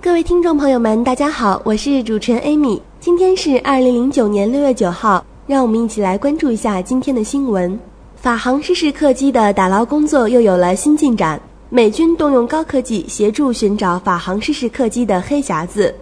各位听众朋友们，大家好，我是主持人 Amy。今天是二零零九年六月九号，让我们一起来关注一下今天的新闻。法航失事客机的打捞工作又有了新进展，美军动用高科技协助寻找法航失事客机的黑匣子。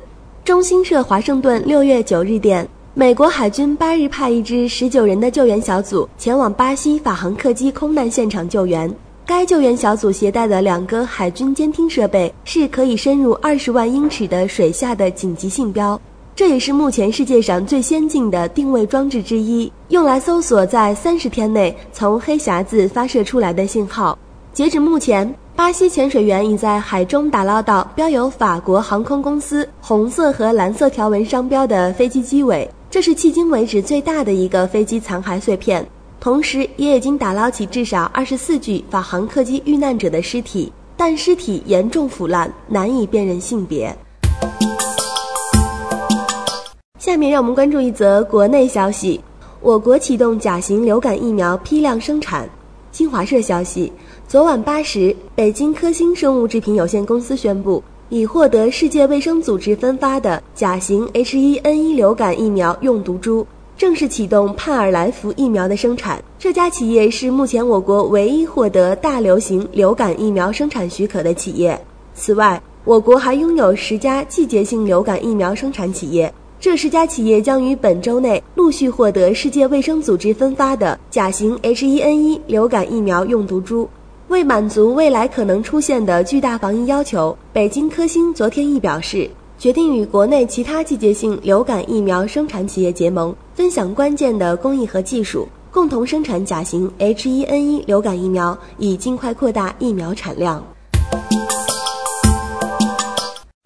中新社华盛顿六月九日电，美国海军八日派一支十九人的救援小组前往巴西法航客机空难现场救援。该救援小组携带的两个海军监听设备是可以深入二十万英尺的水下的紧急信标，这也是目前世界上最先进的定位装置之一，用来搜索在三十天内从黑匣子发射出来的信号。截止目前，巴西潜水员已在海中打捞到标有法国航空公司红色和蓝色条纹商标的飞机机尾，这是迄今为止最大的一个飞机残骸碎片。同时，也已经打捞起至少二十四具法航客机遇难者的尸体，但尸体严重腐烂，难以辨认性别。下面让我们关注一则国内消息：我国启动甲型流感疫苗批量生产。新华社消息，昨晚八时，北京科兴生物制品有限公司宣布，已获得世界卫生组织分发的甲型 H1N1 流感疫苗用毒株。正式启动帕尔来福疫苗的生产。这家企业是目前我国唯一获得大流行流感疫苗生产许可的企业。此外，我国还拥有十家季节性流感疫苗生产企业。这十家企业将于本周内陆续获得世界卫生组织分发的甲型 H1N1 流感疫苗用毒株。为满足未来可能出现的巨大防疫要求，北京科兴昨天亦表示。决定与国内其他季节性流感疫苗生产企业结盟，分享关键的工艺和技术，共同生产甲型 H1N1 流感疫苗，以尽快扩大疫苗产量。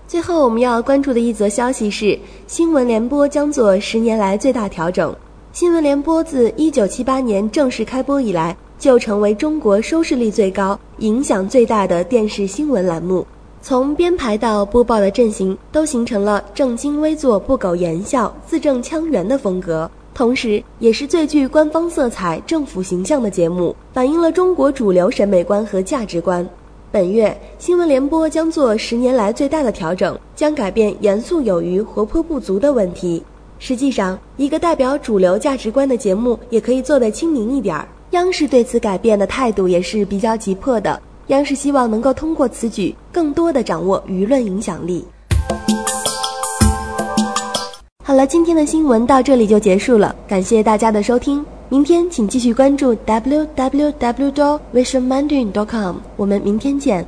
最后，我们要关注的一则消息是：新闻联播将做十年来最大调整。新闻联播自1978年正式开播以来，就成为中国收视率最高、影响最大的电视新闻栏目。从编排到播报的阵型，都形成了正襟危坐、不苟言笑、字正腔圆的风格，同时也是最具官方色彩、政府形象的节目，反映了中国主流审美观和价值观。本月新闻联播将做十年来最大的调整，将改变严肃有余、活泼不足的问题。实际上，一个代表主流价值观的节目也可以做得亲民一点儿。央视对此改变的态度也是比较急迫的。央视希望能够通过此举，更多的掌握舆论影响力。好了，今天的新闻到这里就结束了，感谢大家的收听。明天请继续关注 w w w. dot visionmandarin. dot com，我们明天见。